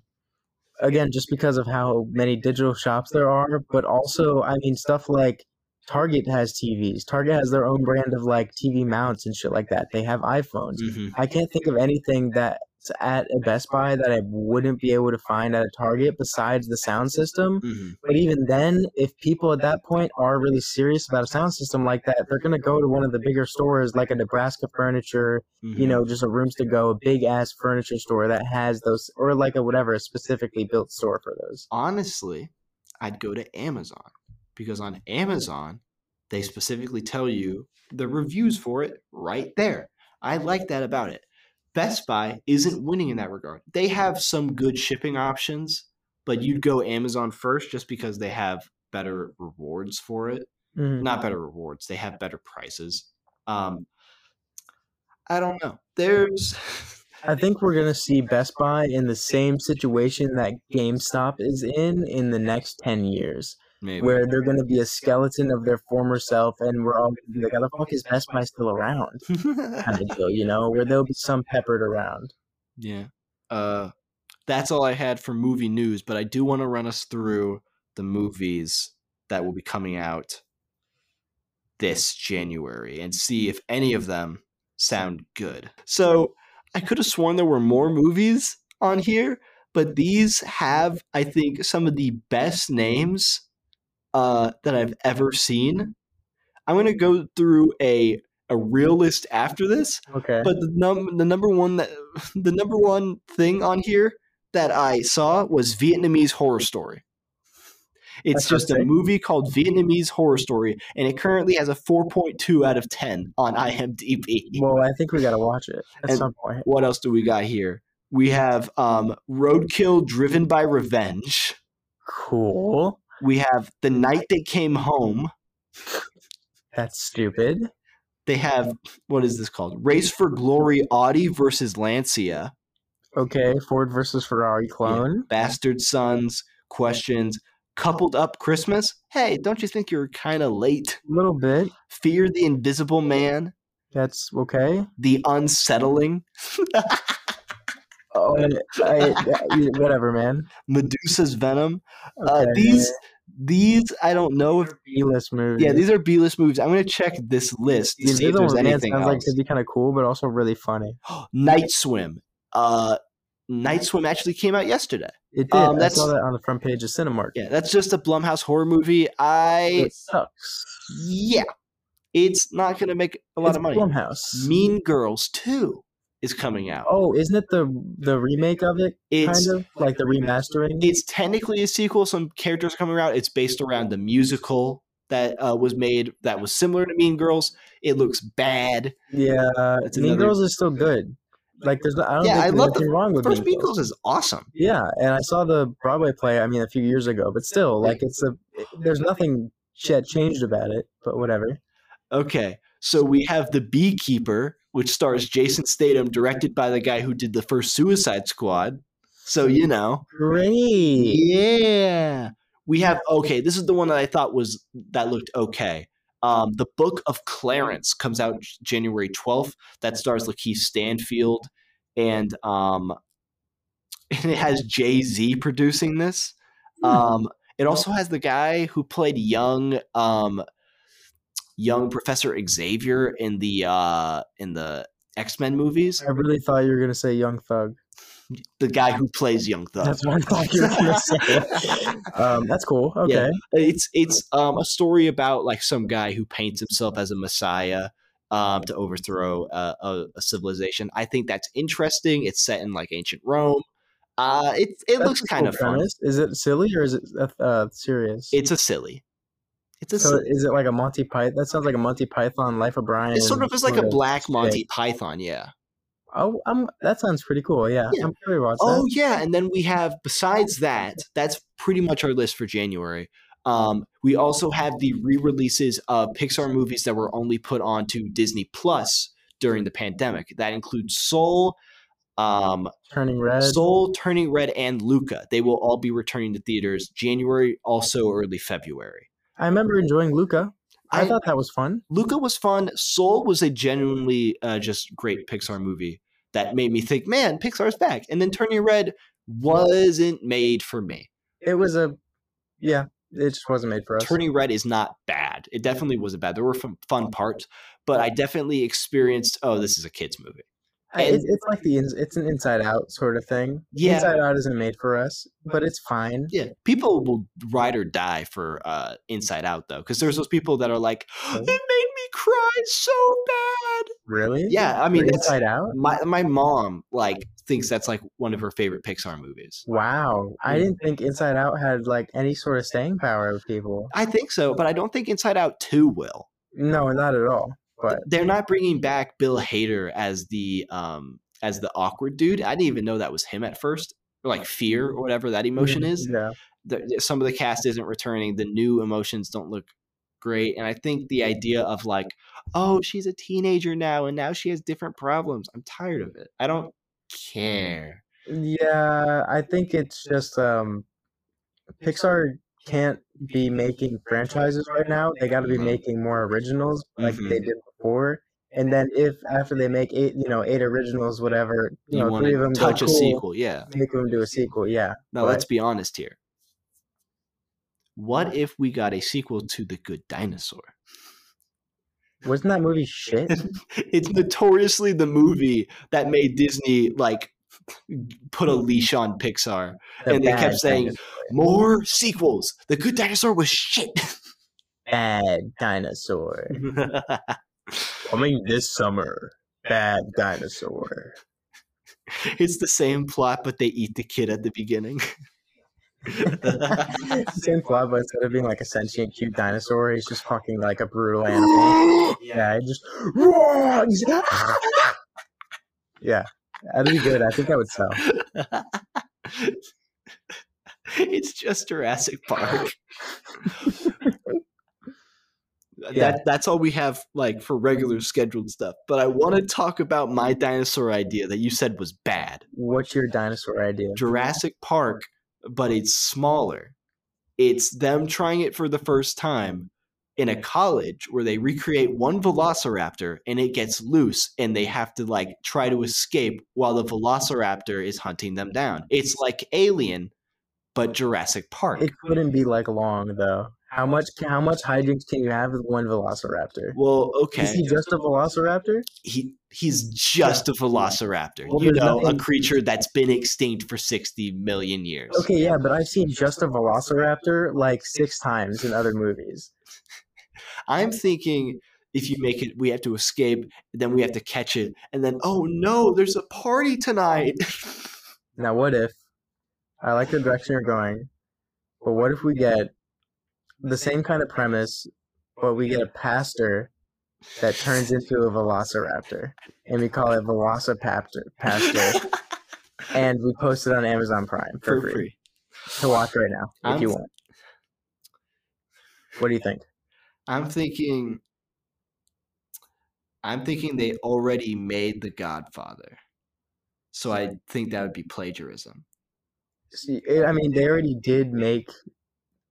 again, just because of how many digital shops there are, but also, I mean, stuff like Target has TVs. Target has their own brand of like TV mounts and shit like that. They have iPhones. Mhm. I can't think of anything that's at a Best Buy that I wouldn't be able to find at a Target besides the sound system. Mhm. But even then, if people at that point are really serious about a sound system like that, they're going to go to one of the bigger stores like a Nebraska Furniture, you Mhm. know, just a rooms to go, a big ass furniture store that has those, or like a whatever, a specifically built store for those. honestly, I'd go to Amazon because on Amazon, they specifically tell you the reviews for it right there. I like that about it. Best Buy isn't winning in that regard. They have some good shipping options, but you'd go Amazon first just because they have better rewards for it. Mhm. Not better rewards, they have better prices. Um, I don't know. There's I think we're going to see Best Buy in the same situation that GameStop is in in the next 10 years, maybe where they're going to be a skeleton of their former self, and we're all going to be like, how the fuck is Best Buy still around? Kind of deal, you know, where there'll be some peppered around. Yeah. Uh that's all I had for movie news, but I do want to run us through the movies that will be coming out this January and see if any of them sound good. So, I could have sworn there were more movies on here, but these have I think some of the best names uh that I've ever seen. I'm going to go through a a real list after this, Okay. but the num the number one that the number one thing on here that I saw was Vietnamese Horror Story. It's That's just a movie called Vietnamese Horror Story, and it currently has a 4.2 out of 10 on IMDb. well, I think we got to watch it at And- some point. What else do we got here? We have um, Roadkill Driven by Revenge. Cool. We have The Night They Came Home. That's stupid. They have, what is this called? Race for Glory Audi versus Lancia. Okay, Ford versus Ferrari clone. Bastard Sons, Questions, Coupled Up Christmas. Hey, don't you think you're kind of late? A little bit. Fear the Invisible Man. That's okay. The Unsettling. Oh, I, I- whatever, man. Medusa's Venom. Uh, Okay, these these I don't know if B-list movies. yeah these are B list movies. I'm gonna check this list to see if there's Man anything sounds like else. it'd be kind of cool, but also really funny. Night Swim. Uh, Night Swim actually came out yesterday. It did. Um, I that's- saw that on the front page of Cinemark. Yeah, that's just a Blumhouse horror movie. I It sucks. yeah, it's not gonna make a lot It's of money. Blumhouse. Mean Girls Two is coming out. Oh, isn't it the the remake of it? It's kind of like the remastering. it's technically a sequel. Some characters are coming out. It's based around the musical that uh, was made that was similar to Mean Girls. It looks bad. yeah, That's Mean another- Girls is still good. Like there's, I don't Yeah, think I there's love the wrong with First Mean Mean Girls. Girls is awesome. Yeah, and I saw the Broadway play. I mean, a few years ago, but still, like it's a. There's nothing yet changed about it, but whatever. Okay, so we have The Beekeeper, which stars Jason Statham, directed by the guy who did the first Suicide Squad. So you know, Great. yeah. We have okay. This is the one that I thought was that looked okay. Um, the Book of Clarence comes out January twelfth. That stars Lakeith Stanfield, and um, and it has Jay Z producing this. Um, it also has the guy who played young um, young Professor Xavier in the uh, in the X Men movies. I really thought you were gonna say Young Thug. The guy who plays Young Thug. That's what I thought you were gonna say. um, that's cool. Okay. Yeah. it's it's um, a story about like some guy who paints himself as a messiah um, to overthrow uh, a, a civilization. I think that's interesting. It's set in like ancient Rome. Uh, it it That's looks kind cool of fun. Is it silly or is it uh, uh, serious? It's a silly. It's a so is it like a Monty Python? That sounds like a Monty Python Life of Brian. It sort of is like a black shtick. Monty Python, yeah. Oh, I'm, that sounds pretty cool. Yeah, Yeah. I'm curious about Oh that. yeah, and then we have besides that, that's pretty much our list for January. Um, we also have the re-releases of Pixar movies that were only put onto Disney Plus during the pandemic. That includes Soul, um, Turning red. Soul, Turning Red, and Luca. They will all be returning to theaters January, also early February. I remember enjoying Luca. I, I- thought that was fun. Luca was fun. Soul was a genuinely uh, just great Pixar movie that made me think, man, Pixar's back. And then Turning Red wasn't made for me. It was a, yeah, it just wasn't made for us. Turning Red is not bad. It definitely wasn't bad. There were fun, fun parts, but I definitely experienced, oh, this is a kid's movie. I- it's, it's like the it's an Inside Out sort of thing. Yeah. Inside Out isn't made for us, but it's fine. Yeah, people will ride or die for uh, Inside Out though, because there's those people that are like, it made me cry so bad. Really? Yeah, I mean, For Inside Out. my my mom like thinks that's like one of her favorite Pixar movies. Wow, I didn't think Inside Out had like any sort of staying power with people. I think so, but I don't think Inside Out two will. No, not at all. But They're not bringing back Bill Hader as the um as the awkward dude. I didn't even know that was him at first, like fear or whatever that emotion is. Yeah. the, some of the cast isn't returning. The new emotions don't look great, and I think the idea of like, oh, she's a teenager now, and now she has different problems. I'm tired of it. I don't care. Yeah, I think it's just um Pixar can't be making franchises right now. They got to be Mhm. making more originals like Mhm. they did before. And then if after they make eight, you know, eight originals, whatever, you, You, know, three of them touch a cool, sequel? Yeah. make them do a sequel. Yeah. No, but- let's be honest here. What if we got a sequel to The Good Dinosaur? Wasn't that movie shit? it's notoriously the movie that made Disney like put a leash on Pixar. The And they kept saying, dinosaur. More sequels. The Good Dinosaur was shit. bad dinosaur coming this summer. Bad dinosaur. it's the same plot, but they eat the kid at the beginning. Same plot, but instead of being like a sentient, cute dinosaur, he's just fucking like a brutal animal. Yeah, it just ah! yeah, that'd be good. I think I would sell. it's just Jurassic Park. Yeah. That that's all we have like for regular mm-hmm. scheduled stuff. But I want to talk about my dinosaur idea that you said was bad. What's your dinosaur idea? Jurassic Park, but it's smaller. It's them trying it for the first time in a college where they recreate one velociraptor and it gets loose and they have to like try to escape while the velociraptor is hunting them down. It's like Alien but Jurassic Park. It couldn't be like long though. How much? How much hijinks can you have with one Velociraptor? well, okay. Is he just a Velociraptor? he he's just a velociraptor. Well, you know, a creature that's been extinct for 60 million years. Okay, yeah, but I've seen just a Velociraptor like six times in other movies. I'm thinking if you make it we have to escape, then we have to catch it, and then oh no, there's a party tonight. Now, what if? I like the direction you're going, but what if we get the same kind of premise, but we get a pastor that turns into a Velociraptor, and we call it Velocipaptor Pastor, and we post it on Amazon Prime for, for free. free. to watch right now if I'm you want. What do you think? I'm thinking I'm thinking they already made The Godfather. So I think that would be plagiarism. See, it, I mean, they already did make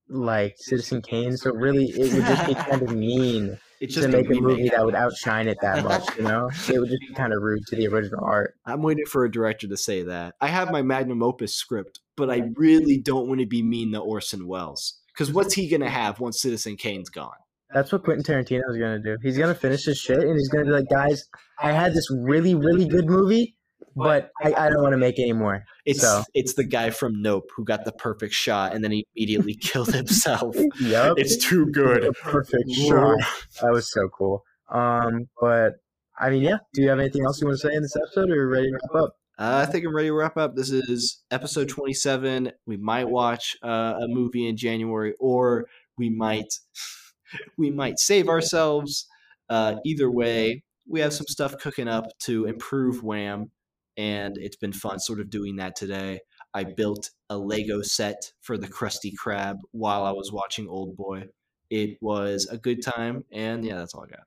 like Citizen Kane, so really it would just be kind of mean It's to just make a movie that would outshine it that much. You know, it would just be kind of rude to the original art. I'm waiting for a director to say that. I have my magnum opus script, but I really don't want to be mean to Orson Welles. Because what's he going to mm-hmm. have once Citizen Kane's gone? That's what Quentin Tarantino is gonna do. He's gonna finish his shit and he's gonna be like, guys, I had this really, really good movie, but I, I don't want to make any more. It's So- it's the guy from Nope who got the perfect shot and then he immediately killed himself. Yup. It's too good. A perfect shot. That was so cool. Um, but I mean, yeah. Do you have anything else you want to say in this episode, or are you ready to wrap up? Uh, I think I'm ready to wrap up. This is episode 27. We might watch uh, a movie in January, or we might we might save ourselves. Uh, either way, we have some stuff cooking up to improve WAM, and it's been fun sort of doing that today. I built a Lego set for the Krusty Krab while I was watching Oldboy. It was a good time, and yeah, that's all I got.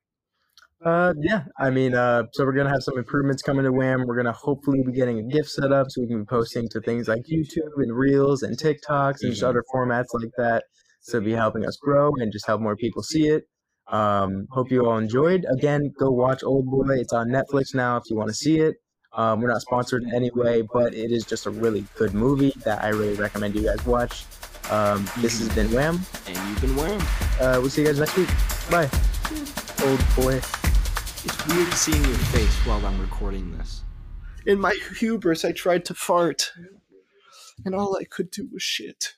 Uh, yeah. I mean, uh, so we're gonna have some improvements coming to WAM. We're gonna hopefully be getting a gift set up so we can be posting to things like YouTube and Reels and TikToks and just Mhm. other formats like that. So be helping us grow and just help more people see it. Um, hope you all enjoyed. Again, go watch Oldboy. It's on Netflix now if you want to see it. Um, we're not sponsored in any way, but it is just a really good movie that I really recommend you guys watch. Um, this has been WAM. And you've been wearing. Uh, we'll see you guys next week. Bye. Old boy. It's weird seeing your face while I'm recording this. In my hubris, I tried to fart, and all I could do was shit.